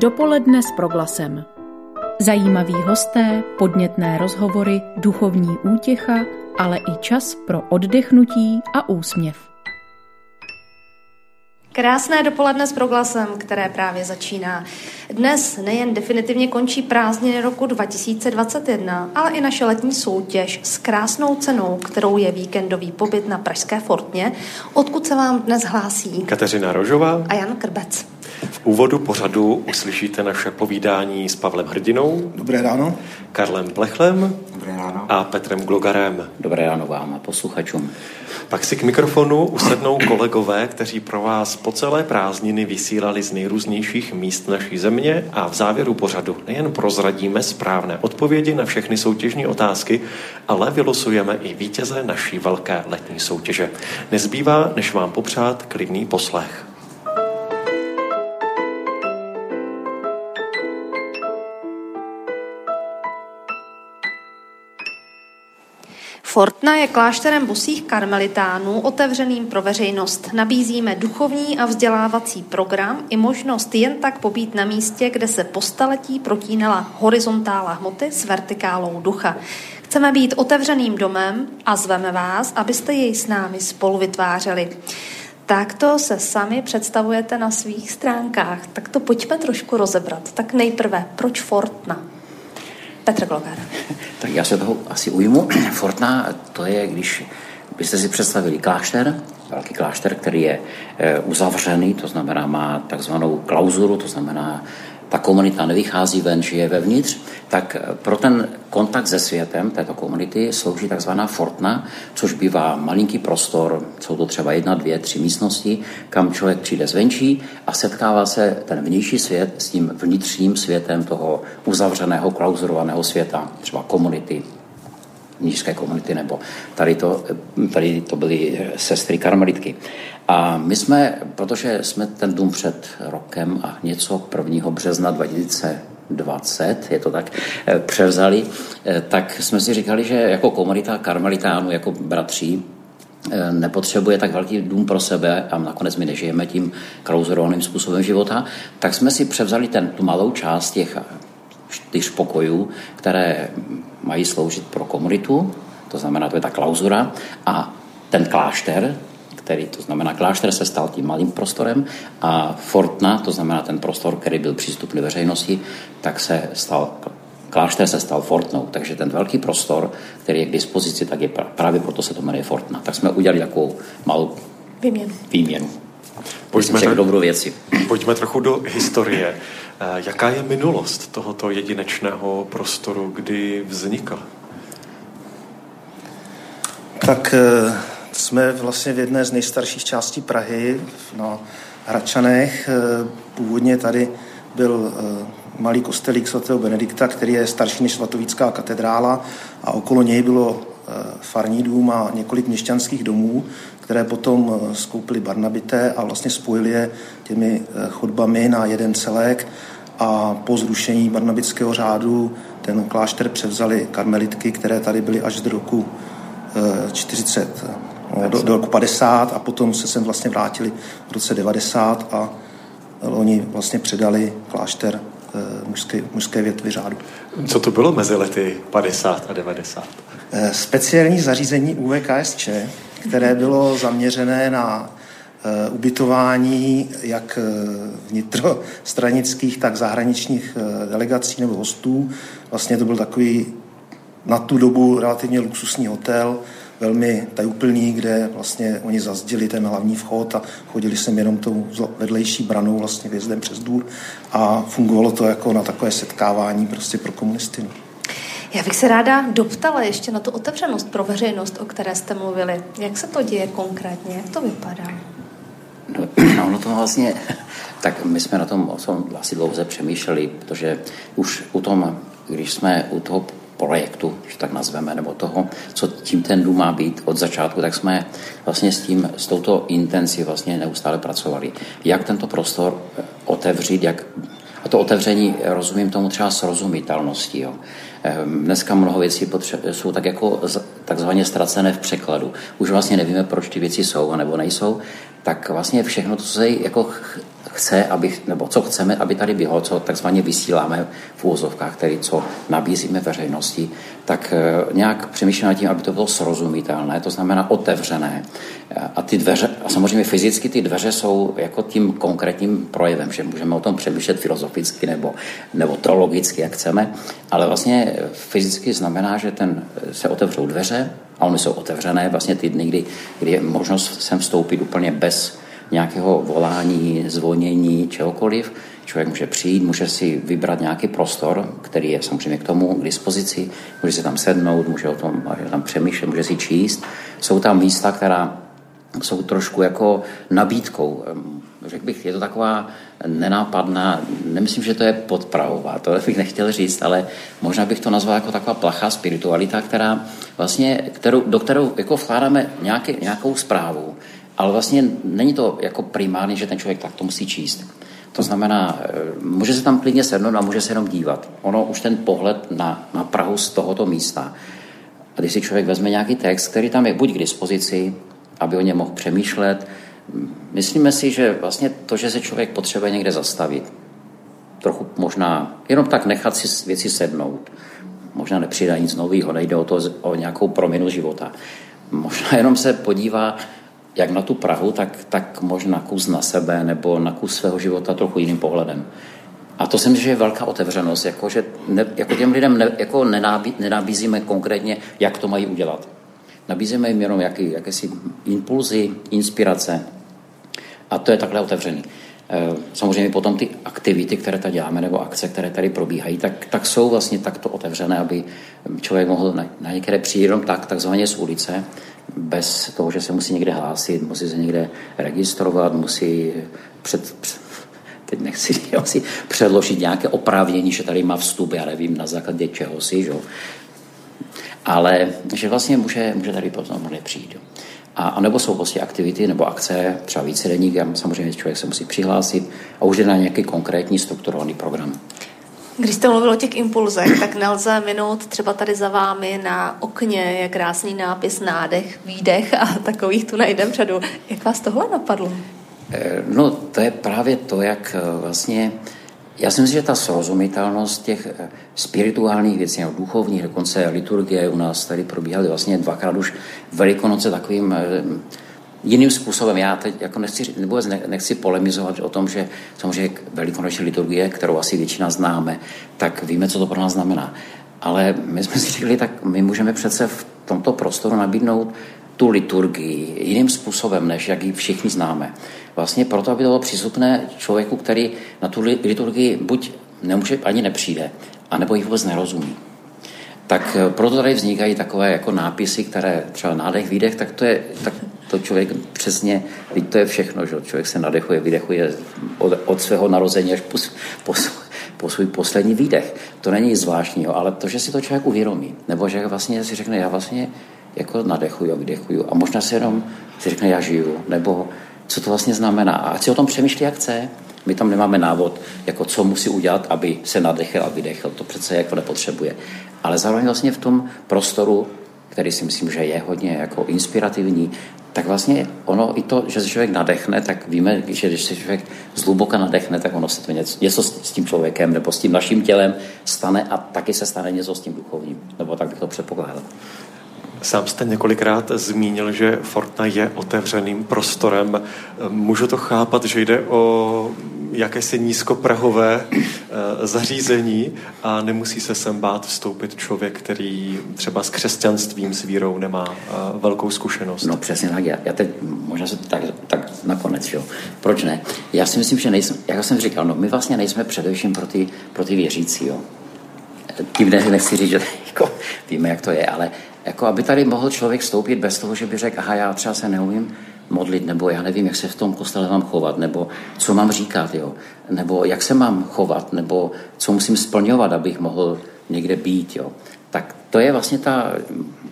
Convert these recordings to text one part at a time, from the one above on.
Dopoledne s proglasem. Zajímaví hosté, podnětné rozhovory, duchovní útěcha, ale i čas pro oddechnutí a úsměv. Krásné dopoledne s proglasem, které právě začíná. Dnes nejen definitivně končí prázdniny roku 2021, ale i naše letní soutěž s krásnou cenou, kterou je víkendový pobyt na Pražské Fortně, odkud se vám dnes hlásí Kateřina Rožová a Jan Krbec. V úvodu pořadu uslyšíte naše povídání s Pavlem Hrdinou. Dobré ráno. Karlem Plechlem. Dobré ráno. A Petrem Glogarem. Dobré ráno vám a posluchačům. Pak si k mikrofonu usednou kolegové, kteří pro vás po celé prázdniny vysílali z nejrůznějších míst naší země a v závěru pořadu nejen prozradíme správné odpovědi na všechny soutěžní otázky, ale vylosujeme i vítěze naší velké letní soutěže. Nezbývá, než vám popřát klidný poslech. Fortna je klášterem bosých karmelitánů otevřeným pro veřejnost. Nabízíme duchovní a vzdělávací program i možnost jen tak pobít na místě, kde se po staletí protínala horizontála hmoty s vertikálou ducha. Chceme být otevřeným domem a zveme vás, abyste jej s námi spolu vytvářeli. Takto se sami představujete na svých stránkách. Tak to pojďme trošku rozebrat. Tak nejprve, proč Fortna? Petr Glogar. Tak já se toho asi ujmu. Fortna to je, když byste si představili klášter, velký klášter, který je eh, uzavřený, to znamená má takzvanou klauzuru, to znamená ta komunita nevychází ven, žije vevnitř, tak pro ten kontakt se světem této komunity slouží takzvaná fortna, což bývá malinký prostor, jsou to třeba jedna, dvě, tři místnosti, kam člověk přijde zvenčí a setkává se ten vnější svět s tím vnitřním světem toho uzavřeného, klauzurovaného světa, třeba komunity, nížské komunity, nebo tady to, tady to byly sestry karmelitky. A my jsme, protože jsme ten dům před rokem a něco 1. března 2020, je to tak, eh, převzali, eh, tak jsme si říkali, že jako komunita karmelitánů, jako bratří, eh, nepotřebuje tak velký dům pro sebe a nakonec my nežijeme tím klauzurovaným způsobem života, tak jsme si převzali ten, tu malou část těch čtyř pokojů, které mají sloužit pro komunitu, to znamená, to je ta klauzura, a ten klášter, který, to znamená, klášter se stal tím malým prostorem a Fortna, to znamená ten prostor, který byl přístupný veřejnosti, tak se stal Klášter se stal Fortnou, takže ten velký prostor, který je k dispozici, tak je právě proto se to jmenuje Fortna. Tak jsme udělali takovou malou výměnu. výměnu. Pojďme, tro- dobrou věci. pojďme trochu do historie. Eh, jaká je minulost tohoto jedinečného prostoru, kdy vznikl? Tak eh, jsme vlastně v jedné z nejstarších částí Prahy, na Hračanech. Eh, původně tady byl malý kostelík svatého Benedikta, který je starší než svatovícká katedrála a okolo něj bylo farní dům a několik měšťanských domů, které potom skoupili Barnabité a vlastně spojili je těmi chodbami na jeden celek a po zrušení barnabického řádu ten klášter převzali karmelitky, které tady byly až do roku 40, eh, no, do, do roku 50 a potom se sem vlastně vrátili v roce 90 a oni vlastně předali klášter eh, mužské, mužské větvy řádu. Co to bylo mezi lety 50 a 90? Eh, speciální zařízení UVKSČ, které bylo zaměřené na Eh, ubytování jak eh, vnitrostranických, tak zahraničních eh, delegací nebo hostů. Vlastně to byl takový na tu dobu relativně luxusní hotel, velmi tajuplný, kde vlastně oni zazdili ten hlavní vchod a chodili sem jenom tou vedlejší branou vlastně vězdem přes důr a fungovalo to jako na takové setkávání prostě pro komunisty. Já bych se ráda doptala ještě na tu otevřenost pro veřejnost, o které jste mluvili. Jak se to děje konkrétně? Jak to vypadá? No, no, to vlastně, tak my jsme na tom asi dlouze přemýšleli, protože už u tom, když jsme u toho projektu, že tak nazveme, nebo toho, co tím ten dům má být od začátku, tak jsme vlastně s tím, s touto intencí vlastně neustále pracovali. Jak tento prostor otevřít, jak a to otevření rozumím tomu třeba srozumitelností. Jo. Ehm, dneska mnoho věcí jsou tak jako takzvaně ztracené v překladu. Už vlastně nevíme, proč ty věci jsou nebo nejsou. Tak vlastně všechno, co se jako chce, aby, nebo co chceme, aby tady bylo, co takzvaně vysíláme v úvozovkách, tedy co nabízíme veřejnosti, tak eh, nějak přemýšlím nad tím, aby to bylo srozumitelné, to znamená otevřené. A ty dveře, a samozřejmě fyzicky ty dveře jsou jako tím konkrétním projevem, že můžeme o tom přemýšlet filozoficky nebo, nebo teologicky, jak chceme, ale vlastně fyzicky znamená, že ten, se otevřou dveře a oni jsou otevřené vlastně ty dny, kdy, kdy je možnost sem vstoupit úplně bez nějakého volání, zvonění, čehokoliv. Člověk může přijít, může si vybrat nějaký prostor, který je samozřejmě k tomu k dispozici, může si tam sednout, může o tom může tam přemýšlet, může si číst. Jsou tam místa, která jsou trošku jako nabídkou. Řekl bych, je to taková nenápadná, nemyslím, že to je podpravová, to bych nechtěl říct, ale možná bych to nazval jako taková plachá spiritualita, která vlastně, kterou, do kterou jako vkládáme nějaký, nějakou zprávu, ale vlastně není to jako primárně, že ten člověk tak to musí číst. To znamená, může se tam klidně sednout a může se jenom dívat. Ono už ten pohled na, na Prahu z tohoto místa. A když si člověk vezme nějaký text, který tam je buď k dispozici, aby o něm mohl přemýšlet, myslíme si, že vlastně to, že se člověk potřebuje někde zastavit, trochu možná jenom tak nechat si věci sednout, možná nepřidá nic nového, nejde o to o nějakou proměnu života. Možná jenom se podívá jak na tu Prahu, tak, tak možná kus na sebe nebo na kus svého života trochu jiným pohledem. A to si myslím, že je velká otevřenost, jako, že ne, jako těm lidem ne, jako nenabí, nenabízíme konkrétně, jak to mají udělat. Nabízíme jim jenom jaký, jakési impulzy, inspirace. A to je takhle otevřený. Eh, samozřejmě potom ty aktivity, které tady děláme, nebo akce, které tady probíhají, tak, tak jsou vlastně takto otevřené, aby člověk mohl na, na některé přijít jenom tak, takzvaně z ulice, bez toho, že se musí někde hlásit, musí se někde registrovat, musí před, před teď nechci si předložit nějaké oprávnění, že tady má vstup, já nevím, na základě čeho si, že? Ale že vlastně může, může tady potom přijít. A, a nebo jsou prostě aktivity nebo akce, třeba více denník, samozřejmě člověk se musí přihlásit a už je na nějaký konkrétní strukturovaný program. Když jste mluvil o těch impulzech, tak nelze minout třeba tady za vámi na okně je krásný nápis nádech, výdech a takových tu najdem řadu. Jak vás tohle napadlo? Eh, no, to je právě to, jak eh, vlastně já si myslím, že ta srozumitelnost těch eh, spirituálních věcí, nebo duchovních, dokonce liturgie u nás tady probíhaly vlastně dvakrát už velikonoce takovým jiným způsobem. Já teď jako nechci, nebo nechci polemizovat o tom, že samozřejmě velikonoční liturgie, kterou asi většina známe, tak víme, co to pro nás znamená. Ale my jsme si řekli, tak my můžeme přece v tomto prostoru nabídnout tu liturgii jiným způsobem, než jak ji všichni známe. Vlastně proto, aby to bylo přístupné člověku, který na tu liturgii buď nemůže, ani nepřijde, anebo ji vůbec nerozumí. Tak eh, proto tady vznikají takové jako nápisy, které třeba nádech, výdech, tak to je, tak to člověk přesně, to je všechno, že člověk se nadechuje, vydechuje od, od svého narození až po, po, po svůj poslední výdech. To není zvláštního, ale to, že si to člověk uvědomí, nebo že vlastně si řekne, já vlastně jako nadechuju vydechuju a možná si jenom si řekne, já žiju, nebo co to vlastně znamená. A si o tom přemýšlí, jak chce. My tam nemáme návod, jako co musí udělat, aby se nadechl a vydechl. To přece jako nepotřebuje. Ale zároveň vlastně v tom prostoru, který si myslím, že je hodně jako inspirativní, tak vlastně ono i to, že se člověk nadechne, tak víme, že když se člověk zhluboka nadechne, tak ono se to něco, něco s tím člověkem nebo s tím naším tělem stane a taky se stane něco s tím duchovním. Nebo tak bych to předpokládal. Sám jste několikrát zmínil, že Fortna je otevřeným prostorem. Můžu to chápat, že jde o jakési nízkoprahové eh, zařízení a nemusí se sem bát vstoupit člověk, který třeba s křesťanstvím, s vírou nemá eh, velkou zkušenost. No přesně tak. Já, já teď možná se tak, tak nakonec, jo. Proč ne? Já si myslím, že nejsem, jak jsem říkal, no my vlastně nejsme především pro ty, pro ty věřící, jo. Tím nechci říct, že jako, víme, jak to je, ale jako aby tady mohl člověk vstoupit bez toho, že by řekl, aha, já třeba se neumím modlit, nebo já nevím, jak se v tom kostele mám chovat, nebo co mám říkat, jo, nebo jak se mám chovat, nebo co musím splňovat, abych mohl někde být, jo. Tak to je vlastně ta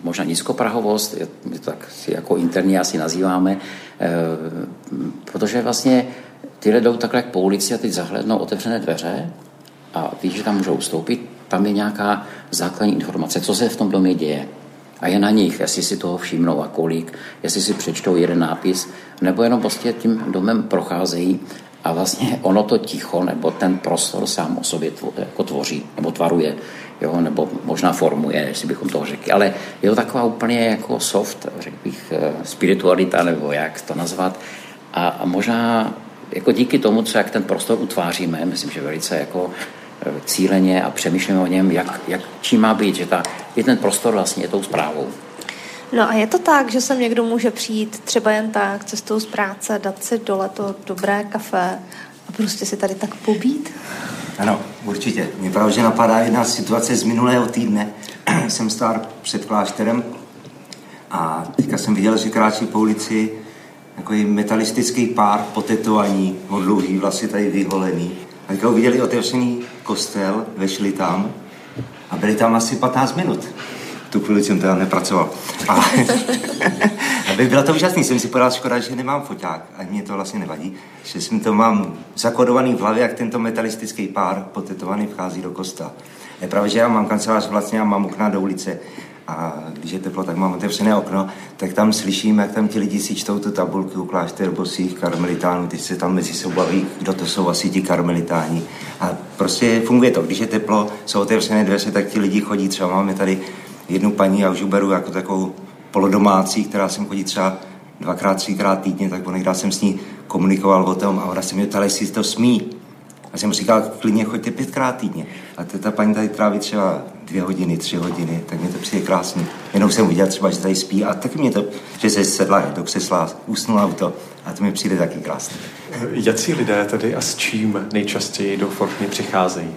možná nízkoprahovost, my to tak jako interně asi nazýváme, e, protože vlastně ty jdou takhle po ulici a teď zahlednou otevřené dveře a ví, že tam můžou vstoupit, tam je nějaká základní informace, co se v tom domě děje. A je na nich, jestli si toho všimnou a kolik, jestli si přečtou jeden nápis, nebo jenom prostě tím domem procházejí a vlastně ono to ticho, nebo ten prostor sám o sobě jako tvoří, nebo tvaruje, jo, nebo možná formuje, jestli bychom toho řekli. Ale je to taková úplně jako soft, řekl bych, eh, spiritualita, nebo jak to nazvat. A, a možná jako díky tomu, co jak ten prostor utváříme, myslím, že velice jako cíleně a přemýšlíme o něm, jak, jak čím má být, že ta, je ten prostor vlastně je tou zprávou. No a je to tak, že sem někdo může přijít třeba jen tak, cestou z práce, dát si dole to dobré kafe a prostě si tady tak pobít? Ano, určitě. Mě právě že napadá jedna situace z minulého týdne. jsem stár před klášterem a teďka jsem viděl, že kráčí po ulici takový metalistický pár potetovaní, dlouhý vlasy tady vyholený. A teďka uviděli otevřený kostel, vešli tam a byli tam asi 15 minut tu chvíli jsem teda nepracoval. A, aby bylo to úžasný, jsem si podal škoda, že nemám foťák, a mě to vlastně nevadí, že jsem to mám zakodovaný v hlavě, jak tento metalistický pár potetovaný vchází do kosta. Je pravda, že já mám kancelář vlastně a mám okna do ulice a když je teplo, tak mám otevřené okno, tak tam slyším, jak tam ti lidi si čtou tu tabulku klášter bosých karmelitánů, teď se tam mezi sebou baví, kdo to jsou asi ti karmelitáni. A prostě funguje to, když je teplo, jsou otevřené dveře, tak ti lidi chodí, třeba máme tady jednu paní, já už beru jako takovou polodomácí, která jsem chodí třeba dvakrát, třikrát týdně, tak onekdy jsem s ní komunikoval o tom a ona se mě ptala, jestli to smí. A jsem říkal, klidně choďte pětkrát týdně. A ta paní tady tráví třeba dvě hodiny, tři hodiny, tak mě to přijde krásně. Jenom jsem viděl třeba, že tady spí a taky mě to, že se sedla do křesla, usnula auto a to mi přijde taky krásně. Jací lidé tady a s čím nejčastěji do Fortny přicházejí?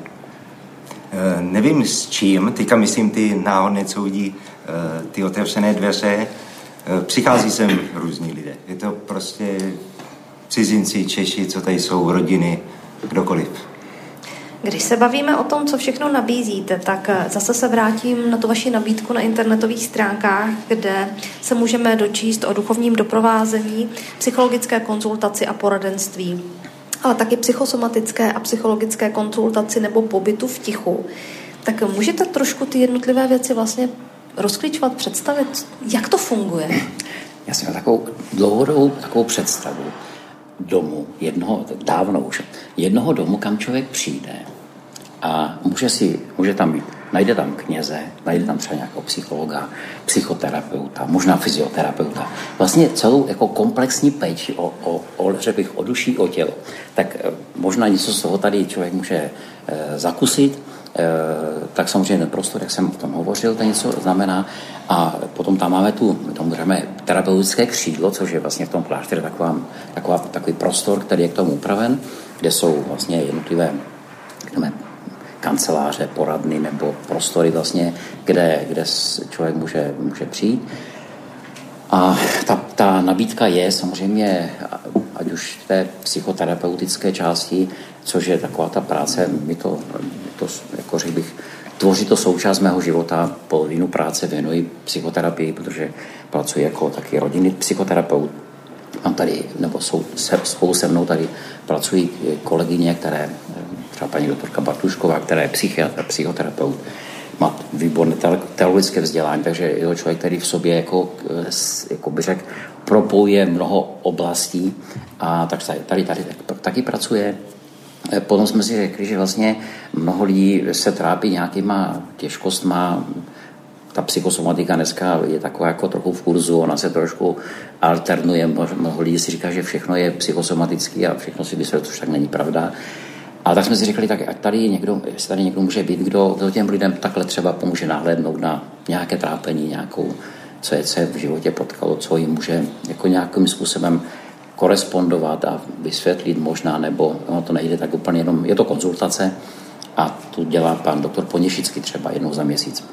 Eh, nevím s čím, teďka myslím ty náhodné, co vidí eh, ty otevřené dveře, eh, přichází sem různí lidé. Je to prostě cizinci, Češi, co tady jsou, rodiny, kdokoliv. Když se bavíme o tom, co všechno nabízíte, tak zase se vrátím na tu vaši nabídku na internetových stránkách, kde se můžeme dočíst o duchovním doprovázení, psychologické konzultaci a poradenství. Ale taky psychosomatické a psychologické konzultaci nebo pobytu v tichu, tak můžete trošku ty jednotlivé věci vlastně rozklíčovat, představit, jak to funguje? Já jsem měl takovou dlouhodobou takovou představu domu, jednoho, dávno už, jednoho domu, kam člověk přijde a může, si, může tam být najde tam kněze, najde tam třeba nějakého psychologa, psychoterapeuta, možná fyzioterapeuta. Vlastně celou jako komplexní péči o, o, o, řekl bych, o duši, o tělo. Tak eh, možná něco z toho tady člověk může e, zakusit, tak samozřejmě ten prostor, jak jsem o tom hovořil, to něco znamená. A potom tam máme tu, tomu můžeme terapeutické křídlo, což je vlastně v tom klášteře taková, taková, takový prostor, který je k tomu upraven, kde jsou vlastně jednotlivé kanceláře, poradny nebo prostory vlastně, kde, kde člověk může, může přijít. A ta, ta nabídka je samozřejmě, ať už v té psychoterapeutické části, což je taková ta práce, mi to, to jako řekl bych, tvoří to součást mého života, polovinu práce věnuji psychoterapii, protože pracuji jako taky rodinný psychoterapeut. Mám tady, nebo jsou se, spolu se mnou tady pracují kolegyně, které třeba paní doktorka Bartušková, která je psychiatr, psychoterapeut, má výborné teologické vzdělání, takže je to člověk, který v sobě, jako, jako by řekl, propojuje mnoho oblastí a tak tady, tady, taky pracuje. E, potom jsme si řekli, že vlastně mnoho lidí se trápí nějakýma těžkostma, ta psychosomatika dneska je taková jako trochu v kurzu, ona se trošku alternuje. Mnoho lidí si říká, že všechno je psychosomatický a všechno si vysvětluje, což tak není pravda. A tak jsme si říkali, tak ať tady někdo, tady někdo může být, kdo, kdo těm lidem takhle třeba pomůže nahlédnout na nějaké trápení, nějakou, co je, co je v životě potkalo, co jim může jako nějakým způsobem korespondovat a vysvětlit možná, nebo ono to nejde tak úplně jenom, je to konzultace a tu dělá pan doktor Poněšický třeba jednou za měsíc.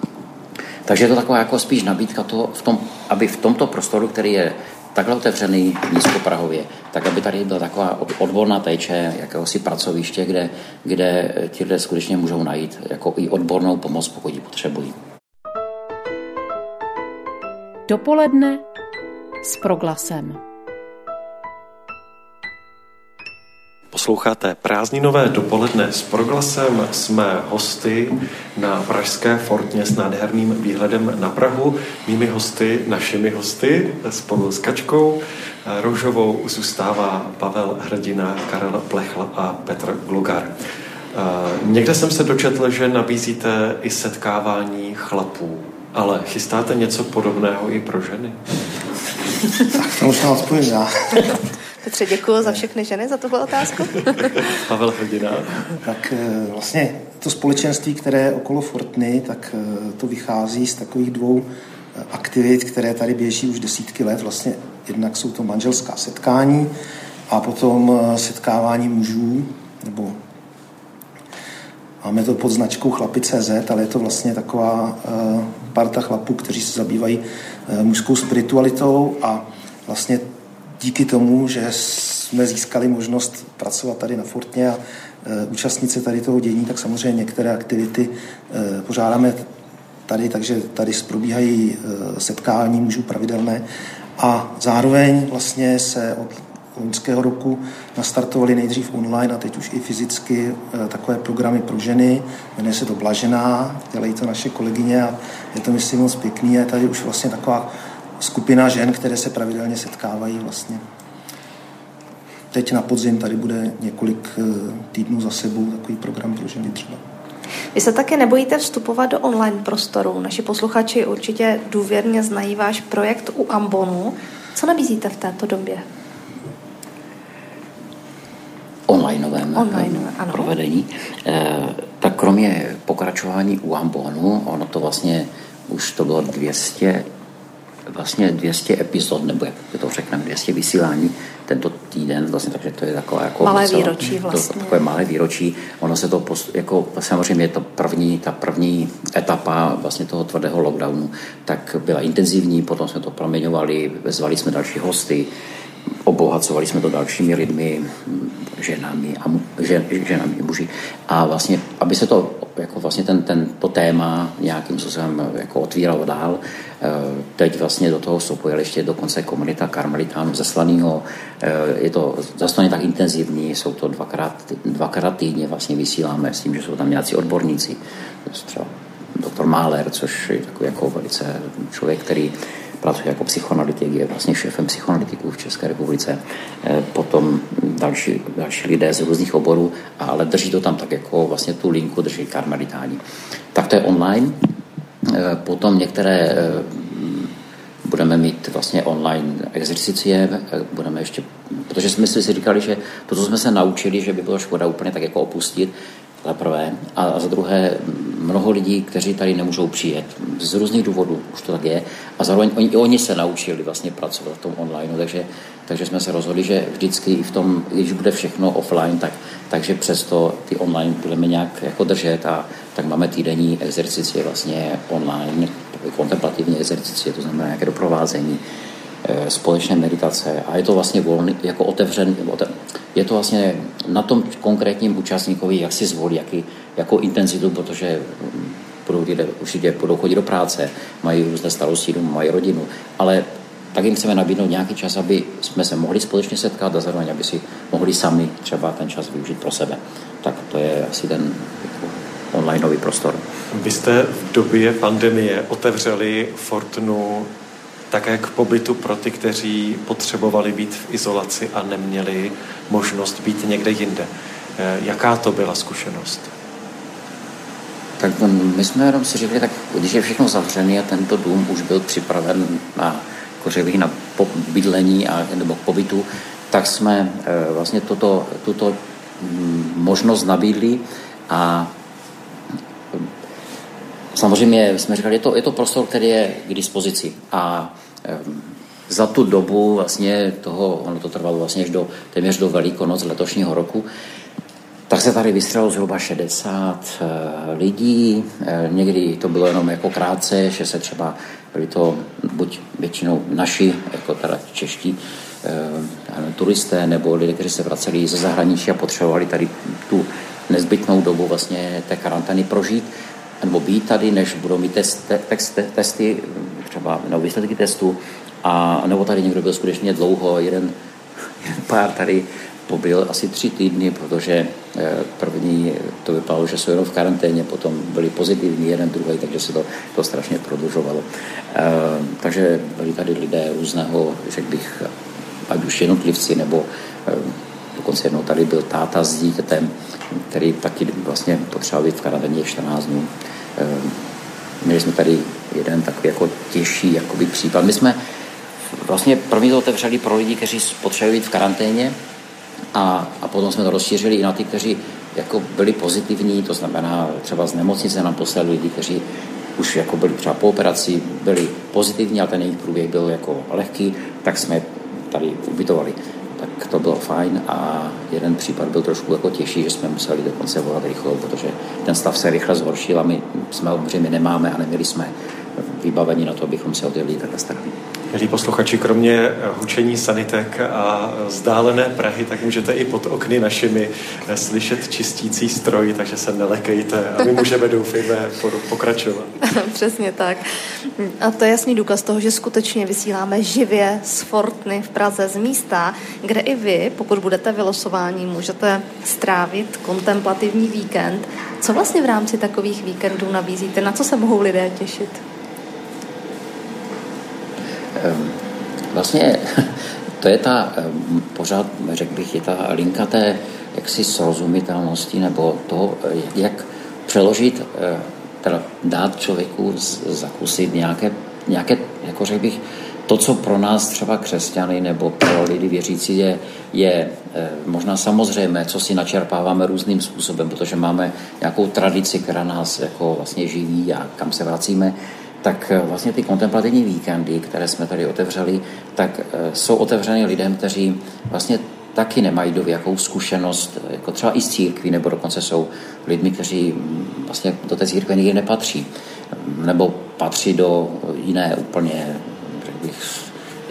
Takže je to taková jako spíš nabídka toho, v tom, aby v tomto prostoru, který je takhle otevřený nízkoprahově, tak aby tady byla taková odborná péče, jakéhosi pracoviště, kde, kde ti lidé skutečně můžou najít jako i odbornou pomoc, pokud ji potřebují. Dopoledne s proglasem. Posloucháte prázdninové dopoledne s proglasem. Jsme hosty na Pražské fortně s nádherným výhledem na Prahu. Mými hosty, našimi hosty, spolu s Kačkou Roužovou zůstává Pavel Hrdina, Karel Plechla a Petr Glugar. Někde jsem se dočetl, že nabízíte i setkávání chlapů, ale chystáte něco podobného i pro ženy? tak to možná odpovím já. Petře, děkuji za všechny ženy za tuhle otázku. Pavel Hrdina. Tak eh, vlastně to společenství, které je okolo Fortny, tak eh, to vychází z takových dvou eh, aktivit, které tady běží už desítky let. Vlastně jednak jsou to manželská setkání a potom setkávání mužů, nebo máme to pod značkou Chlapi.cz, ale je to vlastně taková parta chlapů, kteří se zabývají mužskou spiritualitou a vlastně díky tomu, že jsme získali možnost pracovat tady na Fortně a e, účastnit se tady toho dění, tak samozřejmě některé aktivity e, pořádáme tady, takže tady probíhají setkání mužů pravidelné. A zároveň vlastně se od loňského roku nastartovali nejdřív online a teď už i fyzicky takové programy pro ženy. Jmenuje se to Blažená, dělají to naše kolegyně a je to myslím moc pěkný. Je tady už vlastně taková skupina žen, které se pravidelně setkávají vlastně. Teď na podzim tady bude několik eh, týdnů za sebou takový program pro ženy třeba. Vy se také nebojíte vstupovat do online prostoru. Naši posluchači určitě důvěrně znají váš projekt u Ambonu. Co nabízíte v této době? Onlineovém Online, ano. provedení. E, tak kromě pokračování u Ambonu, ono to vlastně už to bylo 200 vlastně 200 epizod, nebo jak to řekneme, 200 vysílání tento týden, vlastně, takže to je takové jako malé docela, výročí vlastně. To, takové malé výročí. Ono se to, post, jako samozřejmě je to první, ta první etapa vlastně toho tvrdého lockdownu, tak byla intenzivní, potom jsme to proměňovali, zvali jsme další hosty, obohacovali jsme to dalšími lidmi, ženami a žen, ženami, muži. A vlastně, aby se to, jako vlastně ten, ten, to téma nějakým způsobem jako otvíralo dál, eh, teď vlastně do toho vstupuje ještě dokonce komunita karmelitánů zaslanýho. Eh, je to zase tak intenzivní, jsou to dvakrát, dvakrát týdně vlastně vysíláme s tím, že jsou tam nějací odborníci, třeba doktor Máler, což je takový jako velice člověk, který pracuje jako psychoanalytik, je vlastně šéfem psychoanalytiků v České republice, eh, potom další, další lidé z různých oborů, ale drží to tam tak jako vlastně tu linku drží karmelitáni. Tak to je online. Eh, potom některé eh, budeme mít vlastně online exercicie, budeme ještě, protože jsme si říkali, že to, co jsme se naučili, že by bylo škoda úplně tak jako opustit, za prvé. A za druhé, mnoho lidí, kteří tady nemůžou přijet. Z různých důvodů už to tak je. A zároveň oni, oni se naučili vlastně pracovat v tom online, takže, takže jsme se rozhodli, že vždycky i v tom, když bude všechno offline, tak, takže přesto ty online budeme nějak jako držet a tak máme týdenní exercicie vlastně online, kontemplativní exercicie, to znamená nějaké doprovázení, eh, společné meditace a je to vlastně volný, jako otevřený, je to vlastně na tom konkrétním účastníkovi, jak si zvolí, jaký, jakou intenzitu, protože mm, budou lidé určitě budou chodit do práce, mají různé starosti, mají rodinu, ale tak jim chceme nabídnout nějaký čas, aby jsme se mohli společně setkat a zároveň, aby si mohli sami třeba ten čas využít pro sebe. Tak to je asi ten jako onlineový prostor. Vy jste v době pandemie otevřeli Fortunu také k pobytu pro ty, kteří potřebovali být v izolaci a neměli možnost být někde jinde. Eh, jaká to byla zkušenost? Tak my jsme jenom si řekli, tak když je všechno zavřené a tento dům už byl připraven na, jako na bydlení a, nebo pobytu, tak jsme e, vlastně toto, tuto mm, možnost nabídli a samozřejmě jsme říkali, je to, je to prostor, který je k dispozici. A za tu dobu vlastně toho, ono to trvalo vlastně až do, téměř do Velikonoc letošního roku, tak se tady vystřelilo zhruba 60 eh, lidí, eh, někdy to bylo jenom jako krátce, že se třeba byli to buď většinou naši, jako teda čeští eh, turisté, nebo lidé, kteří se vraceli ze zahraničí a potřebovali tady tu nezbytnou dobu vlastně té karantény prožít nebo být tady, než budou mít test, te, testy, třeba nebo výsledky testu, a nebo tady někdo byl skutečně dlouho, jeden, jeden pár tady pobyl asi tři týdny, protože eh, první to vypadalo, že jsou jenom v karanténě, potom byli pozitivní jeden, druhý, takže se to, to strašně prodlužovalo. Eh, takže byli tady lidé různého, řekl bych, ať už jednotlivci, nebo eh, dokonce jednou tady byl táta s dítětem, který taky vlastně potřeboval být v karanténě 14 dnů. Měli jsme tady jeden takový jako těžší jakoby případ. My jsme vlastně první to otevřeli pro lidi, kteří potřebují být v karanténě, a, a potom jsme to rozšířili i na ty, kteří jako byli pozitivní, to znamená třeba z nemocnice nám poslali lidi, kteří už jako byli třeba po operaci, byli pozitivní, ale ten jejich průběh byl jako lehký, tak jsme tady ubytovali. Tak to bylo fajn a jeden případ byl trošku jako těžší, že jsme museli dokonce volat rychle, protože ten stav se rychle zhoršil a my jsme obřejmě nemáme a neměli jsme vybavení na to, abychom se odjeli takhle starali. Milí posluchači, kromě hučení sanitek a vzdálené Prahy, tak můžete i pod okny našimi slyšet čistící stroj, takže se nelekejte a my můžeme, doufejme, pokračovat. Přesně tak. A to je jasný důkaz toho, že skutečně vysíláme živě z Fortny v Praze, z místa, kde i vy, pokud budete vylosováni, můžete strávit kontemplativní víkend. Co vlastně v rámci takových víkendů nabízíte? Na co se mohou lidé těšit? Vlastně to je ta, pořád řekl bych, je ta linka té jaksi srozumitelnosti nebo toho, jak přeložit, eh, teda dát člověku zakusit nějaké, nějaké jako řekl bych, to, co pro nás třeba křesťany nebo pro lidi věřící je, je eh, možná samozřejmé, co si načerpáváme různým způsobem, protože máme nějakou tradici, která nás jako vlastně živí a kam se vracíme, tak eh, vlastně ty kontemplativní víkendy, které jsme tady otevřeli, tak eh, jsou otevřeny lidem, kteří vlastně taky nemají do jakou zkušenost, jako třeba i z církví, nebo dokonce jsou lidmi, kteří mm, vlastně do té církve nikdy nepatří, nebo patří do jiné úplně, řekl bych,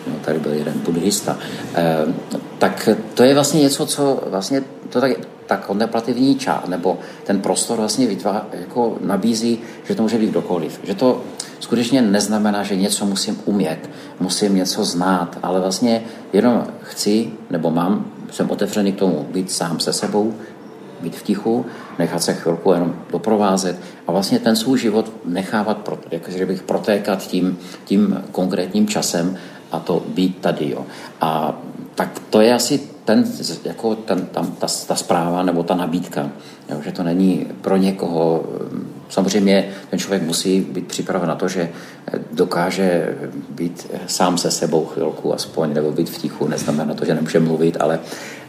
no, tady byl jeden buddhista, eh, tak to je vlastně něco, co vlastně to tak, ta kontemplativní část, nebo ten prostor vlastně vytvá, jako nabízí, že to může být kdokoliv. Že to skutečně neznamená, že něco musím umět, musím něco znát, ale vlastně jenom chci, nebo mám, jsem otevřený k tomu být sám se sebou, být v tichu, nechat se chvilku jenom doprovázet a vlastně ten svůj život nechávat, jako že bych protékat tím, tím konkrétním časem a to být tady. Jo. A tak to je asi ten, jako ten, tam, ta, ta zpráva nebo ta nabídka, jo, že to není pro někoho, samozřejmě ten člověk musí být připraven na to, že dokáže být sám se sebou chvilku aspoň, nebo být v tichu, neznamená to, že nemůže mluvit, ale,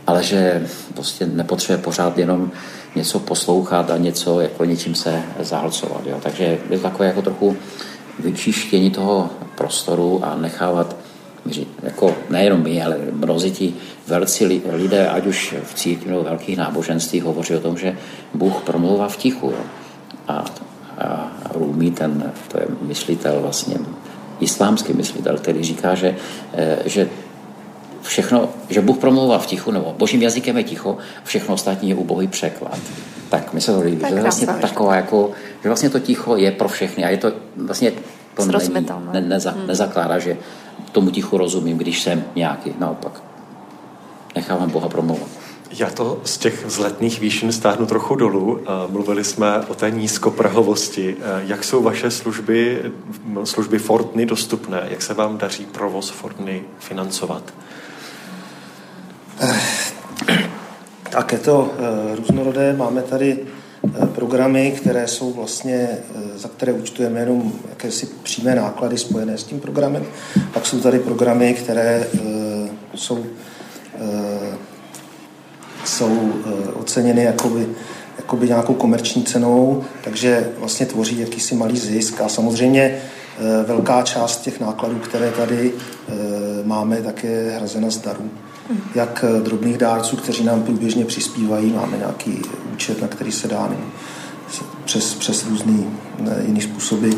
ale že prostě nepotřebuje pořád jenom něco poslouchat a něco, jako něčím se zahlcovat. Jo. Takže je to takové jako trochu vyčištění toho prostoru a nechávat jako nejenom my, ale mnozí ti velcí lidé, ať už v církvi nebo velkých náboženství, hovoří o tom, že Bůh promlouvá v tichu. Jo. A, a Rumi, ten, to je myslitel vlastně, islámský myslitel, který říká, že, eh, že všechno, že Bůh promlouvá v tichu, nebo božím jazykem je ticho, všechno ostatní je ubohý překlad. Tak mi se to líbí. To je vlastně taková, jako, že vlastně to ticho je pro všechny a je to vlastně to není, ne, neza, hmm. nezakládá, že tomu tichu rozumím, když jsem nějaký. Naopak. Nechávám Boha promluvat. Já to z těch vzletných výšin stáhnu trochu dolů. Mluvili jsme o té nízkoprahovosti. Jak jsou vaše služby, služby Fortny dostupné? Jak se vám daří provoz Fortny financovat? Tak je to eh, různorodé. Máme tady Eh, programy, které jsou vlastně, eh, za které účtujeme jenom jakési přímé náklady spojené s tím programem. Pak jsou tady programy, které eh, jsou, jsou oceněny jakoby, jakoby nějakou komerční cenou, takže vlastně tvoří jakýsi malý zisk a samozřejmě velká část těch nákladů, které tady máme, tak je hrazena z darů jak eh, drobných dárců, kteří nám průběžně přispívají. Máme nějaký účet, na který se dá přes, přes různý jiný způsoby.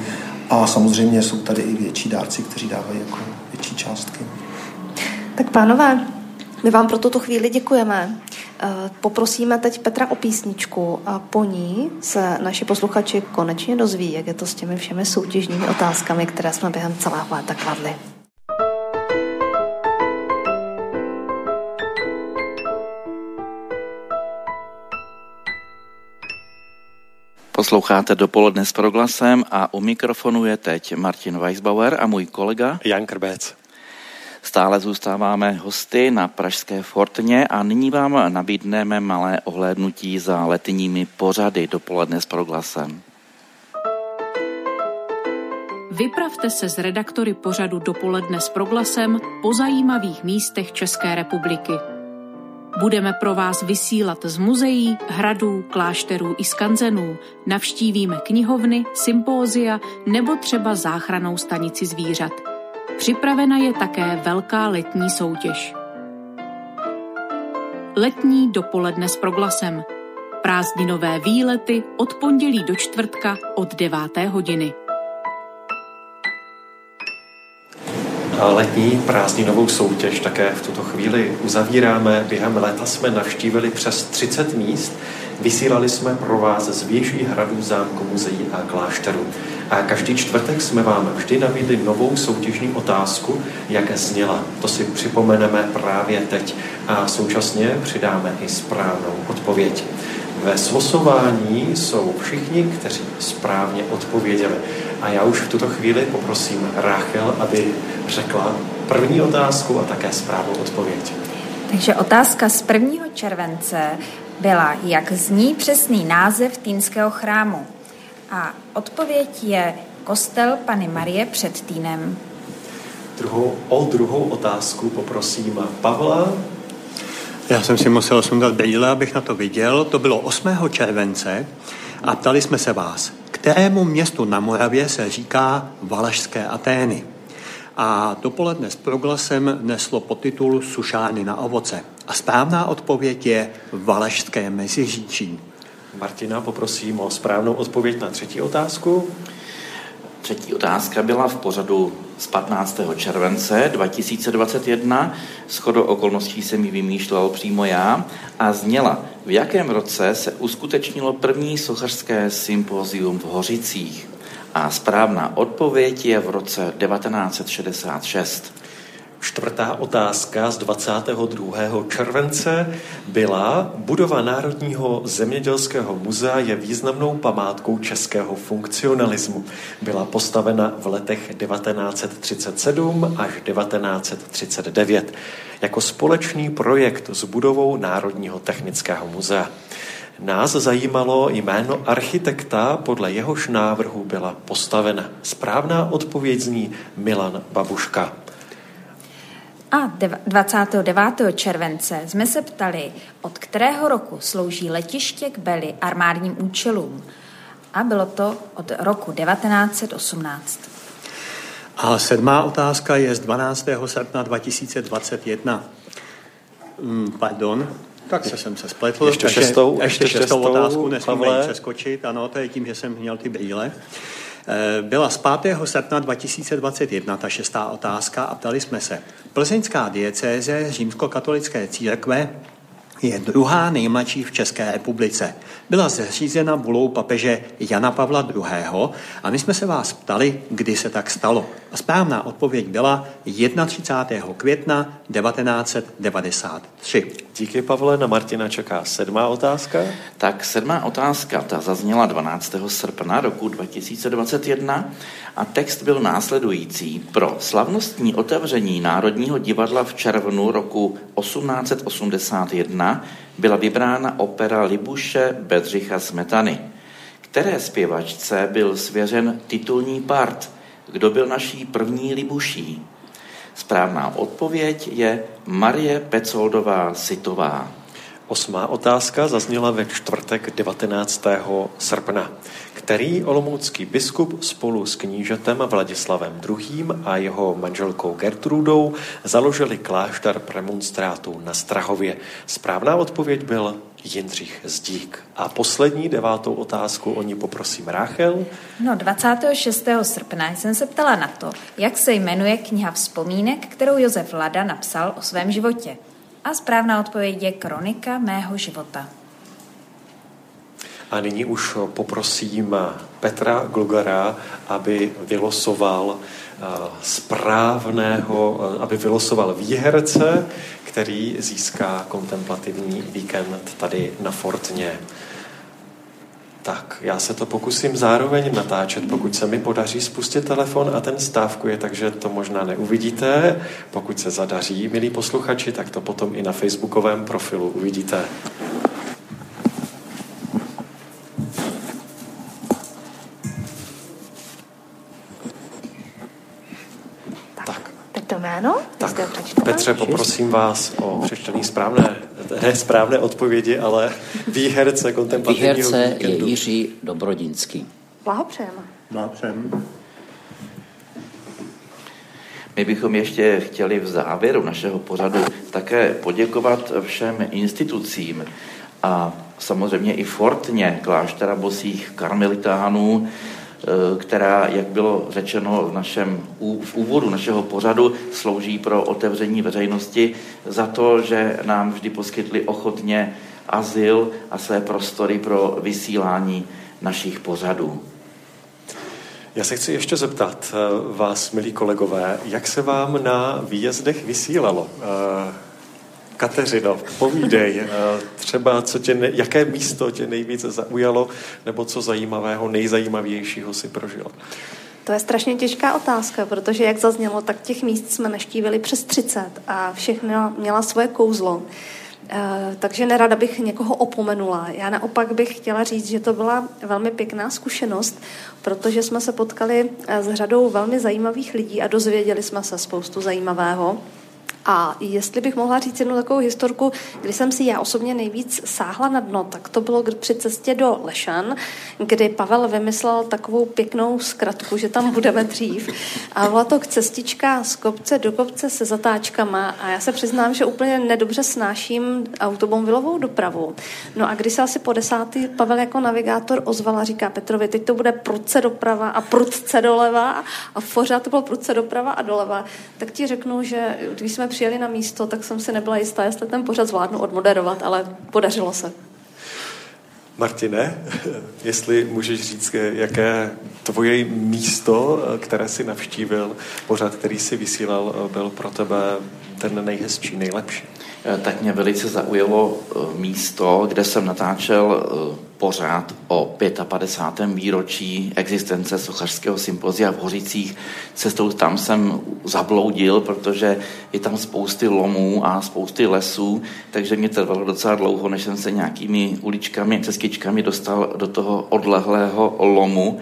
A samozřejmě jsou tady i větší dárci, kteří dávají jako větší částky. Tak pánové, my vám pro tuto chvíli děkujeme. Eh, poprosíme teď Petra o písničku a po ní se naši posluchači konečně dozví, jak je to s těmi všemi soutěžními otázkami, které jsme během celého léta kladli. Posloucháte dopoledne s proglasem a u mikrofonu je teď Martin Weisbauer a můj kolega Jan Krbec. Stále zůstáváme hosty na Pražské Fortně a nyní vám nabídneme malé ohlédnutí za letními pořady dopoledne s proglasem. Vypravte se s redaktory pořadu Dopoledne s proglasem po zajímavých místech České republiky. Budeme pro vás vysílat z muzeí, hradů, klášterů i skanzenů. Navštívíme knihovny, sympózia nebo třeba záchranou stanici zvířat. Připravena je také velká letní soutěž. Letní dopoledne s proglasem. Prázdninové výlety od pondělí do čtvrtka od 9. hodiny. letní prázdninovou soutěž také v tuto chvíli uzavíráme. Během léta jsme navštívili přes 30 míst, vysílali jsme pro vás z věží hradů, zámku, muzeí a klášterů. A každý čtvrtek jsme vám vždy nabídli novou soutěžní otázku, jak zněla. To si připomeneme právě teď a současně přidáme i správnou odpověď. Ve slosování jsou všichni, kteří správně odpověděli. A já už v tuto chvíli poprosím Rachel, aby řekla první otázku a také správnou odpověď. Takže otázka z 1. července byla, jak zní přesný název Týnského chrámu. A odpověď je kostel Pany Marie před Týnem. Druhou, o druhou otázku poprosím Pavla. Já jsem si musel sundat brýle, abych na to viděl. To bylo 8. července a ptali jsme se vás, kterému městu na Moravě se říká Valašské Atény. A dopoledne s proglasem neslo podtitul Sušány na ovoce. A správná odpověď je Valašské Meziříčí. Martina, poprosím o správnou odpověď na třetí otázku. Třetí otázka byla v pořadu z 15. července 2021. Shodou okolností jsem ji vymýšlel přímo já a zněla, v jakém roce se uskutečnilo první sochařské sympozium v Hořicích. A správná odpověď je v roce 1966. Čtvrtá otázka z 22. července byla Budova Národního zemědělského muzea je významnou památkou českého funkcionalismu. Byla postavena v letech 1937 až 1939 jako společný projekt s budovou Národního technického muzea. Nás zajímalo jméno architekta, podle jehož návrhu byla postavena. Správná odpověď zní Milan Babuška. A 29. července jsme se ptali, od kterého roku slouží letiště k Beli armádním účelům. A bylo to od roku 1918. A sedmá otázka je z 12. srpna 2021. Hmm, pardon, tak se jsem se spletl. Ještě šestou, ještě, ještě šestou, šestou otázku nesmíme přeskočit. Ano, to je tím, že jsem měl ty brýle. Eh, byla z 5. srpna 2021 ta šestá otázka a ptali jsme se. Plzeňská diecéze římskokatolické církve je druhá nejmladší v České republice. Byla zřízena bulou papeže Jana Pavla II. a my jsme se vás ptali, kdy se tak stalo. A správná odpověď byla 31. května 1993. Díky, Pavle. Na Martina čeká sedmá otázka. Tak sedmá otázka, ta zazněla 12. srpna roku 2021 a text byl následující. Pro slavnostní otevření Národního divadla v červnu roku 1881 byla vybrána opera Libuše Bedřicha Smetany, které zpěvačce byl svěřen titulní part. Kdo byl naší první Libuší? Správná odpověď je Marie Pecoldová Sitová. Osmá otázka zazněla ve čtvrtek 19. srpna který olomoucký biskup spolu s knížetem Vladislavem II. a jeho manželkou Gertrudou založili klášter premonstrátů na Strahově. Správná odpověď byl Jindřich Zdík. A poslední devátou otázku o ní poprosím Ráchel. No, 26. srpna jsem se ptala na to, jak se jmenuje kniha vzpomínek, kterou Josef Lada napsal o svém životě. A správná odpověď je Kronika mého života. A nyní už poprosím Petra Glugara, aby vylosoval eh, správného, eh, aby vylosoval výherce, který získá kontemplativní víkend tady na Fortně. Tak, já se to pokusím zároveň natáčet, pokud se mi podaří spustit telefon a ten stávkuje, takže to možná neuvidíte. Pokud se zadaří, milí posluchači, tak to potom i na facebookovém profilu uvidíte. Jméno? Tak, Petře, poprosím vás o přečtení správné, ne správné odpovědi, ale výherce kontemplativního Výherce víkendu. je Jiří Dobrodinský. Blahopřejeme. Blahopřejeme. My bychom ještě chtěli v závěru našeho pořadu také poděkovat všem institucím a samozřejmě i Fortně kláštera bosých karmelitánů, která, jak bylo řečeno v, našem, v úvodu našeho pořadu, slouží pro otevření veřejnosti za to, že nám vždy poskytli ochotně azyl a své prostory pro vysílání našich pořadů. Já se chci ještě zeptat eh, vás, milí kolegové, jak se vám na výjezdech vysílalo? Kateřino, povídej, eh, třeba co tě, jaké místo tě nejvíce zaujalo, nebo co zajímavého, nejzajímavějšího si prožil? To je strašně těžká otázka, protože jak zaznělo, tak těch míst jsme naštívili přes 30 a všechno měla svoje kouzlo. Eh, takže nerada bych někoho opomenula. Já naopak bych chtěla říct, že to byla velmi pěkná zkušenost, protože jsme se potkali eh, s řadou velmi zajímavých lidí a dozvěděli jsme se spoustu zajímavého. A jestli bych mohla říct jednu takovou historku, kdy jsem si já osobně nejvíc sáhla na dno, tak to bylo při cestě do Lešan, kdy Pavel vymyslel takovou pěknou zkratku, že tam budeme dřív. A byla to cestička z kopce do kopce se zatáčkama a já se přiznám, že úplně nedobře snáším automobilovou dopravu. No a když se asi po desátý Pavel jako navigátor ozval a říká Petrovi, teď to bude prudce doprava a prudce doleva a pořád to bylo prudce doprava a doleva, tak ti řeknu, že když jsme přijeli na místo, tak jsem si nebyla jistá, jestli ten pořad zvládnu odmoderovat, ale podařilo se. Martine, jestli můžeš říct, jaké tvoje místo, které si navštívil, pořad, který si vysílal, byl pro tebe ten nejhezčí, nejlepší? Eh, tak mě velice zaujalo eh, místo, kde jsem natáčel eh, pořád o 55. výročí existence sochařského sympozia v Hořicích. Cestou tam jsem zabloudil, protože je tam spousty lomů a spousty lesů, takže mě trvalo docela dlouho, než jsem se nějakými uličkami, cestičkami dostal do toho odlehlého lomu.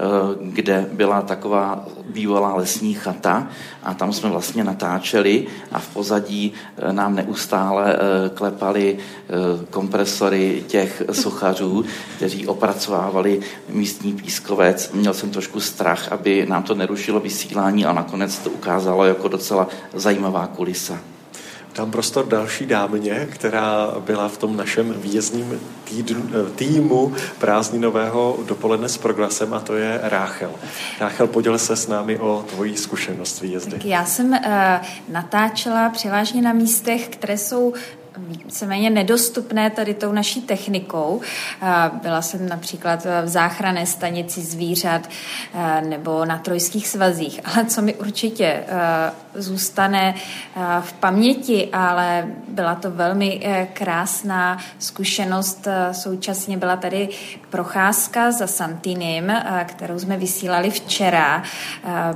Eh, kde byla taková bývalá lesní chata a tam jsme vlastně natáčeli a v pozadí eh, nám neustále eh, klepali kompresory těch suchařů, kteří opracovávali místní pískovec. Měl jsem trošku strach, aby nám to nerušilo vysílání a nakonec to ukázalo jako docela zajímavá kulisa. Dám prostor další dámě, která byla v tom našem výjezdním týdnu, týmu prázdninového dopoledne s proglasem a to je Ráchel. Ráchel, poděl se s námi o tvoji zkušenost výjezdy. Tak já jsem uh, natáčela převážně na místech, které jsou víceméně nedostupné tady tou naší technikou. Byla jsem například v záchranné stanici zvířat nebo na trojských svazích, ale co mi určitě zůstane v paměti, ale byla to velmi krásná zkušenost. Současně byla tady procházka za Santinem, kterou jsme vysílali včera.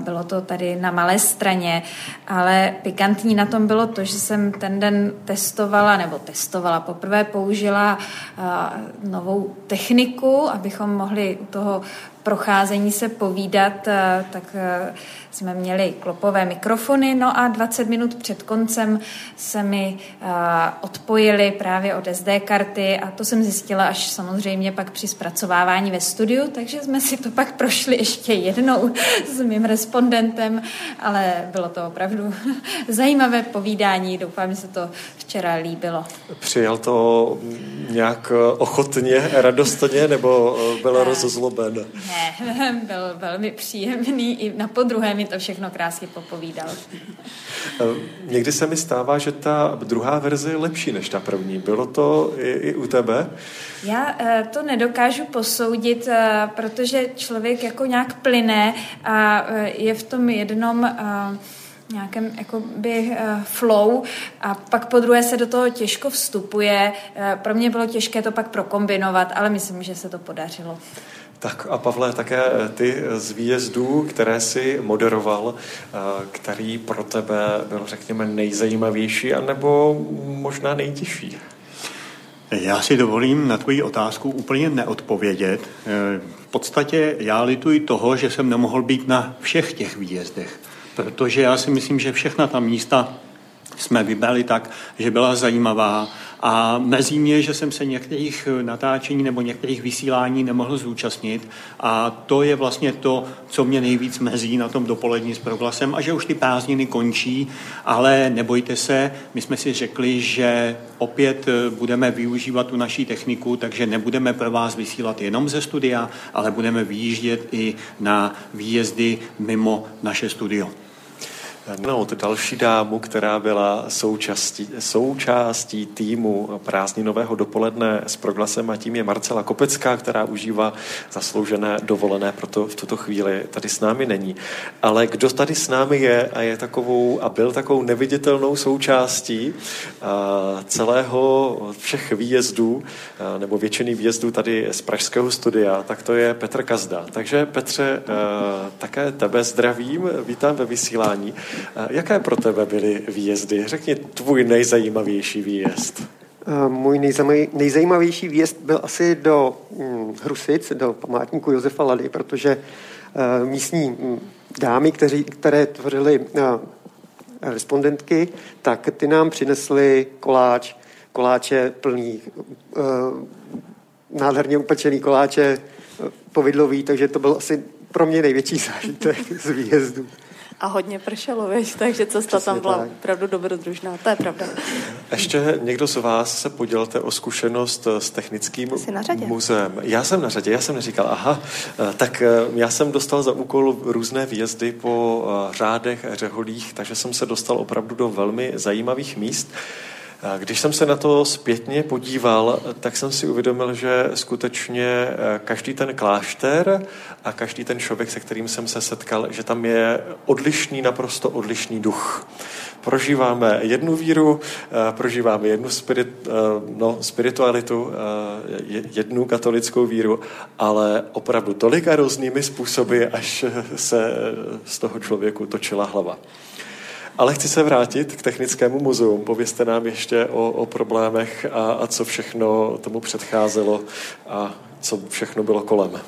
Bylo to tady na malé straně, ale pikantní na tom bylo to, že jsem ten den testovala testovala nebo testovala. Poprvé použila uh, novou techniku, abychom mohli u toho procházení se povídat, uh, tak uh, jsme měli klopové mikrofony, no a 20 minut před koncem se mi uh, odpojili právě od SD karty a to jsem zjistila až samozřejmě pak při zpracovávání ve studiu, takže jsme si to pak prošli ještě jednou s mým respondentem, ale bylo to opravdu zajímavé povídání, doufám, že se to včera líbilo. Přijal to nějak ochotně, radostně, nebo byl ne. Ne, byl velmi příjemný, i na podruhé mi to všechno krásně popovídal. Někdy se mi stává, že ta druhá verze je lepší než ta první. Bylo to i, i u tebe? Já eh, to nedokážu posoudit, eh, protože člověk jako nějak plyne a eh, je v tom jednom nějakém jakoby flow a pak po druhé se do toho těžko vstupuje. Pro mě bylo těžké to pak prokombinovat, ale myslím, že se to podařilo. Tak a Pavle, také ty z výjezdů, které si moderoval, který pro tebe byl, řekněme, nejzajímavější, anebo možná nejtěžší? Já si dovolím na tvoji otázku úplně neodpovědět. V podstatě já lituji toho, že jsem nemohl být na všech těch výjezdech, protože já si myslím, že všechna ta místa jsme vybrali tak, že byla zajímavá. A mezí mě, že jsem se některých natáčení nebo některých vysílání nemohl zúčastnit. A to je vlastně to, co mě nejvíc mezí na tom dopolední s proglasem a že už ty prázdniny končí, ale nebojte se, my jsme si řekli, že opět budeme využívat tu naší techniku, takže nebudeme pro vás vysílat jenom ze studia, ale budeme vyjíždět i na výjezdy mimo naše studio no, další dámu, která byla součástí, součástí týmu prázdninového dopoledne s proglasem a tím je Marcela Kopecká, která užívá zasloužené dovolené, proto v tuto chvíli tady s námi není. Ale kdo tady s námi je a je takovou a byl takovou neviditelnou součástí celého všech výjezdů, nebo většiny výjezdů tady z Pražského studia, tak to je Petr Kazda. Takže Petře, také tebe zdravím, vítám ve vysílání. Jaké pro tebe byly výjezdy? Řekni tvůj nejzajímavější výjezd. Můj nejzajímavější výjezd byl asi do hm, Hrusic, do památníku Josefa Lady, protože místní hm, dámy, kteří, které tvořily respondentky, tak ty nám přinesly koláč, koláče plný, nádherně upečený koláče povidlový, takže to byl asi pro mě největší zážitek z výjezdu. A hodně pršelo, víš, takže cesta Přesně tam byla tak. opravdu dobrodružná, to je pravda. Ještě někdo z vás se podělte o zkušenost s technickým muzeem. Já jsem na řadě, já jsem neříkal, aha, eh, tak eh, já jsem dostal za úkol různé výjezdy po eh, řádech, řeholích, takže jsem se dostal opravdu do velmi zajímavých míst. Když jsem se na to zpětně podíval, tak jsem si uvědomil, že skutečně eh, každý ten klášter a každý ten člověk, se kterým jsem se setkal, že tam je odlišný, naprosto odlišný duch. Prožíváme jednu víru, eh, prožíváme jednu spirit, eh, no, spiritualitu, jednu katolickou víru, ale opravdu tolika různými způsoby, až se z toho člověku točila hlava. Ale chci se vrátit k Technickému muzeu. Povězte nám ještě o, o problémech a, a co všechno tomu předcházelo a co všechno bylo kolem.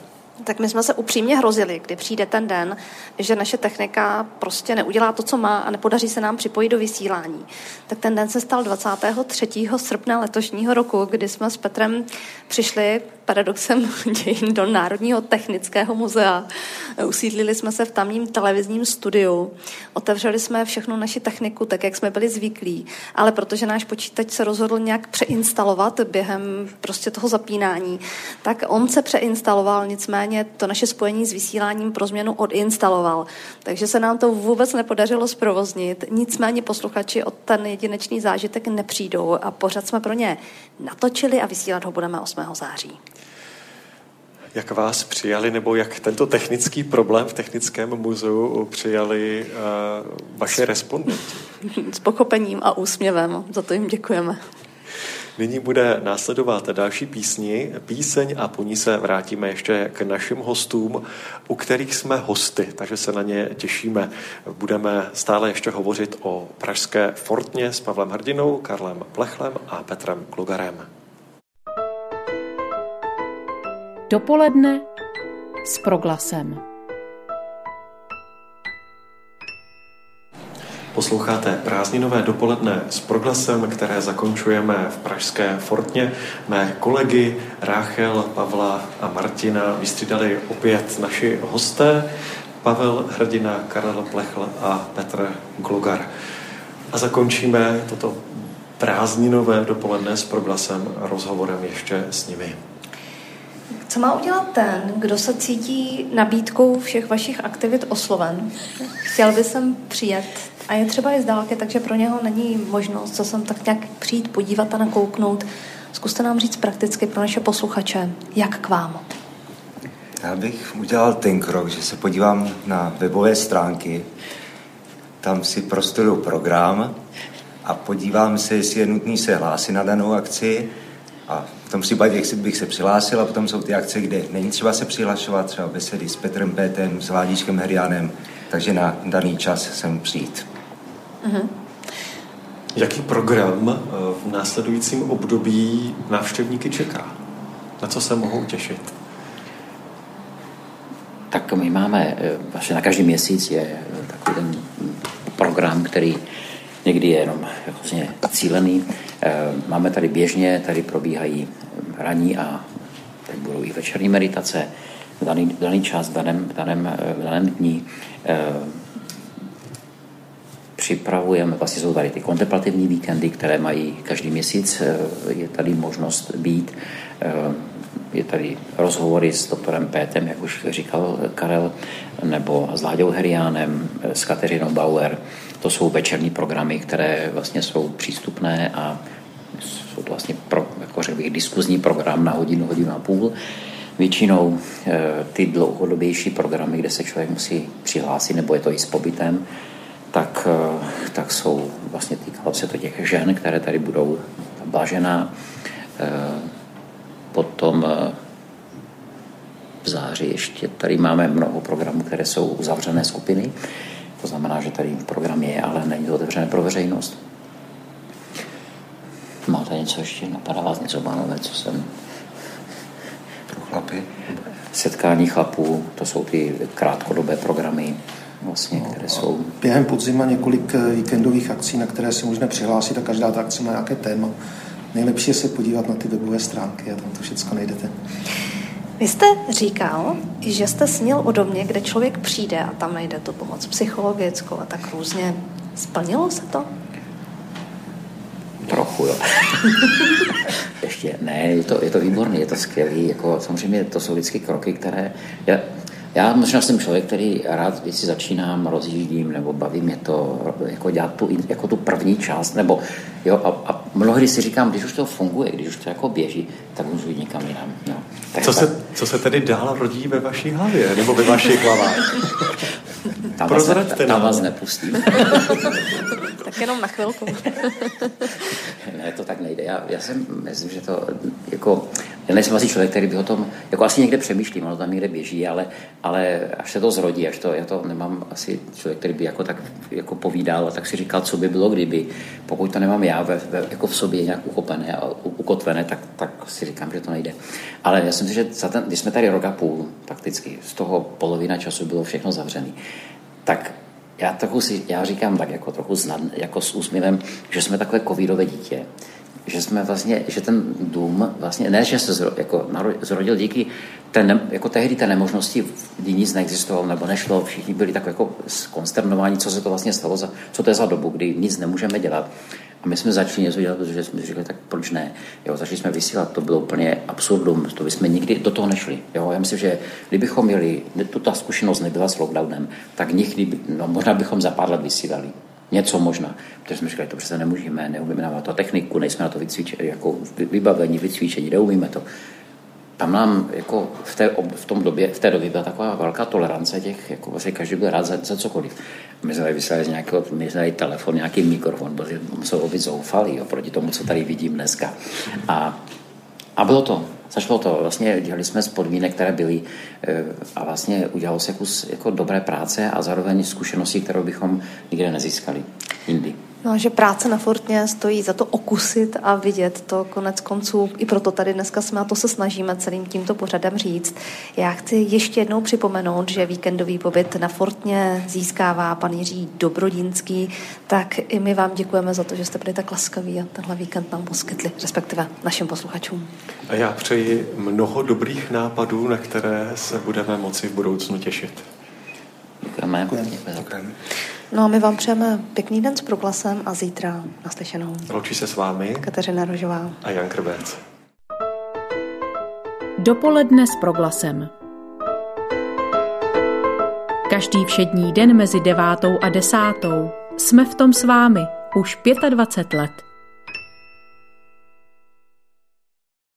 Tak my jsme se upřímně hrozili, kdy přijde ten den, že naše technika prostě neudělá to, co má a nepodaří se nám připojit do vysílání. Tak ten den se stal 23. srpna letošního roku, kdy jsme s Petrem přišli paradoxem dějin do Národního technického muzea. Usídlili jsme se v tamním televizním studiu, otevřeli jsme všechnu naši techniku, tak jak jsme byli zvyklí, ale protože náš počítač se rozhodl nějak přeinstalovat během prostě toho zapínání, tak on se přeinstaloval, nicméně to naše spojení s vysíláním pro změnu odinstaloval. Takže se nám to vůbec nepodařilo zprovoznit, nicméně posluchači od ten jedinečný zážitek nepřijdou a pořád jsme pro ně natočili a vysílat ho budeme 8. září jak vás přijali, nebo jak tento technický problém v Technickém muzeu přijali uh, vaše respondenti? S pochopením a úsměvem, za to jim děkujeme. Nyní bude následovat další písni, píseň a po ní se vrátíme ještě k našim hostům, u kterých jsme hosty, takže se na ně těšíme. Budeme stále ještě hovořit o pražské Fortně s Pavlem Hrdinou, Karlem Plechlem a Petrem Klugarem. Dopoledne s proglasem. Posloucháte prázdninové dopoledne s proglasem, které zakončujeme v Pražské Fortně. Mé kolegy Ráchel, Pavla a Martina vystřídali opět naši hosté, Pavel Hrdina, Karel Plechl a Petr Glugar. A zakončíme toto prázdninové dopoledne s proglasem rozhovorem ještě s nimi. Co má udělat ten, kdo se cítí nabídkou všech vašich aktivit osloven? Chtěl by sem přijet a je třeba i z dálky, takže pro něho není možnost co sem tak nějak přijít, podívat a nakouknout. Zkuste nám říct prakticky pro naše posluchače, jak k vám. Já bych udělal ten krok, že se podívám na webové stránky. tam si prostuduju program a podívám se, jestli je nutný se hlásit na danou akci a v tom případě bych se přihlásil a potom jsou ty akce, kde není třeba se přihlašovat, třeba besedy s Petrem Pétem, s Vládičkem Heriánem, takže na daný čas sem přijít. Mm-hmm. Jaký program eh, v následujícím období návštěvníky čeká? Na co se mohou těšit? Tak my máme, eh, vlastně na každý měsíc je takový ten program, který někdy je jenom vlastně cílený. Eh, máme tady běžně, tady probíhají ranní a teď budou i večerní meditace v daný, daný čas, v daném, v daném, v daném dní připravujeme, vlastně jsou tady ty kontemplativní víkendy, které mají každý měsíc, eh, je tady možnost být, eh, je tady rozhovory s doktorem Pétem, jak už říkal Karel, nebo s Láďou Heriánem, eh, s Kateřinou Bauer. To jsou večerní programy, které vlastně jsou přístupné a jsou to vlastně pro, jako řekl bych, diskuzní program na hodinu, hodinu a půl. Většinou ty dlouhodobější programy, kde se člověk musí přihlásit, nebo je to i s pobytem, tak, eh, tak jsou vlastně týkalo se to těch žen, které tady budou blažená. Potom eh, v září ještě tady máme mnoho programů, které jsou uzavřené skupiny. To znamená, že tady program je, ale není to otevřené pro veřejnost. Máte něco ještě? Napadá vás něco, pánové, co jsem... Pro chlapy? Setkání chlapů, to jsou ty krátkodobé programy vlastně, které jsou... Během podzima několik eh, víkendových akcí, na které se můžeme přihlásit a každá ta akce má nějaké téma. Nejlepší je se podívat na ty webové stránky a tam to všechno najdete. Vy jste říkal, že jste snil o domě, kde člověk přijde a tam najde tu pomoc psychologickou a tak různě. Splnilo se to? Trochu, jo. Ještě ne, je to, je to výborné, je to skvělé. Jako, samozřejmě to jsou vždycky kroky, které... Já, já možná jsem člověk, který rád věci začínám, rozjíždím, nebo baví mě to, jako dělat tu, jako tu první část, nebo jo, a, a mnohdy si říkám, když už to funguje, když už to jako běží, tak můžu jít někam jinam. No. Tak co, se, co se tedy dál rodí ve vaší hlavě, nebo ve vašich hlavách? Tam vás, ne, tam vás nepustím. tak jenom na chvilku. ne, to tak nejde. Já, já jsem, myslím, že to jako, já nejsem asi člověk, který by o tom, jako asi někde přemýšlím, ono tam někde běží, ale, ale až se to zrodí, až to, já to nemám asi člověk, který by jako tak jako povídal, tak si říkal, co by bylo, kdyby, pokud to nemám já ve, ve, jako v sobě nějak uchopené a ukotvené, tak, tak si říkám, že to nejde. Ale já si myslím, že za ten, když jsme tady rok a půl, prakticky, z toho polovina času bylo všechno zavřené, tak já, trochu si, já říkám tak jako trochu znad, jako s úsměvem, že jsme takové covidové dítě, že jsme vlastně, že ten dům vlastně, ne, že se zro, jako zrodil díky té, ne, jako tehdy té nemožnosti, kdy nic neexistovalo nebo nešlo, všichni byli tak jako skonsternováni, co se to vlastně stalo, za, co to je za dobu, kdy nic nemůžeme dělat. A my jsme začali něco dělat, protože jsme říkali, tak proč ne? Jo, začali jsme vysílat, to bylo úplně absurdum, to bychom nikdy do toho nešli. Jo, já myslím, že kdybychom měli, tu ta zkušenost nebyla s lockdownem, tak nikdy, no, možná bychom za pár let vysílali. Něco možná. Protože jsme říkali, to přece nemůžeme, neumíme na to techniku, nejsme na to vycvičeni, jako vybavení, vycvičení, neumíme to tam nám jako v, té, v, tom době, v té době byla taková velká tolerance těch, jako vlastně každý byl rád za, za cokoliv. My jsme vyslali z nějakého, my jsme telefon, nějaký mikrofon, protože musel být zoufalý oproti tomu, co tady vidím dneska. A, a bylo to, Začalo to, vlastně dělali jsme z podmínek, které byly eh, a vlastně udělalo se kus jako dobré práce a zároveň zkušenosti, kterou bychom nikde nezískali jindy. No, že práce na Fortně stojí za to okusit a vidět to konec konců. I proto tady dneska jsme a to se snažíme celým tímto pořadem říct. Já chci ještě jednou připomenout, že víkendový pobyt na Fortně získává pan Jiří Dobrodinský, tak i my vám děkujeme za to, že jste byli tak laskaví a tenhle víkend nám poskytli, respektive našim posluchačům. A já přeji mnoho dobrých nápadů, na které se budeme moci v budoucnu těšit. Děkujeme. Děkujeme. No a my vám přejeme pěkný den s proglasem a zítra naslyšenou. Loučí se s vámi Kateřina Rožová a Jan Krbec. Dopoledne s proglasem. Každý všední den mezi devátou a desátou jsme v tom s vámi už 25 let.